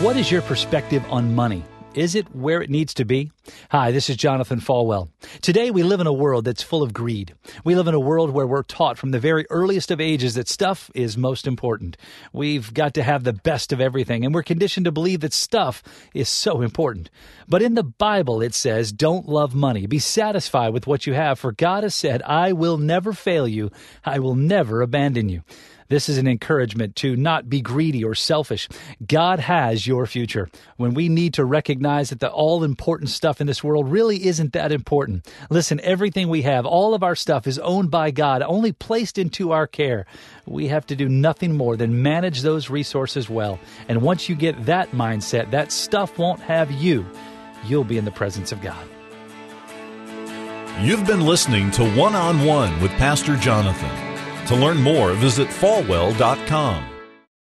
What is your perspective on money? Is it where it needs to be? Hi, this is Jonathan Falwell. Today we live in a world that's full of greed. We live in a world where we're taught from the very earliest of ages that stuff is most important. We've got to have the best of everything, and we're conditioned to believe that stuff is so important. But in the Bible it says, don't love money. Be satisfied with what you have, for God has said, I will never fail you. I will never abandon you. This is an encouragement to not be greedy or selfish. God has your future. When we need to recognize that the all important stuff in this world really isn't that important. Listen, everything we have, all of our stuff is owned by God, only placed into our care. We have to do nothing more than manage those resources well. And once you get that mindset, that stuff won't have you. You'll be in the presence of God. You've been listening to One on One with Pastor Jonathan. To learn more, visit falwell.com.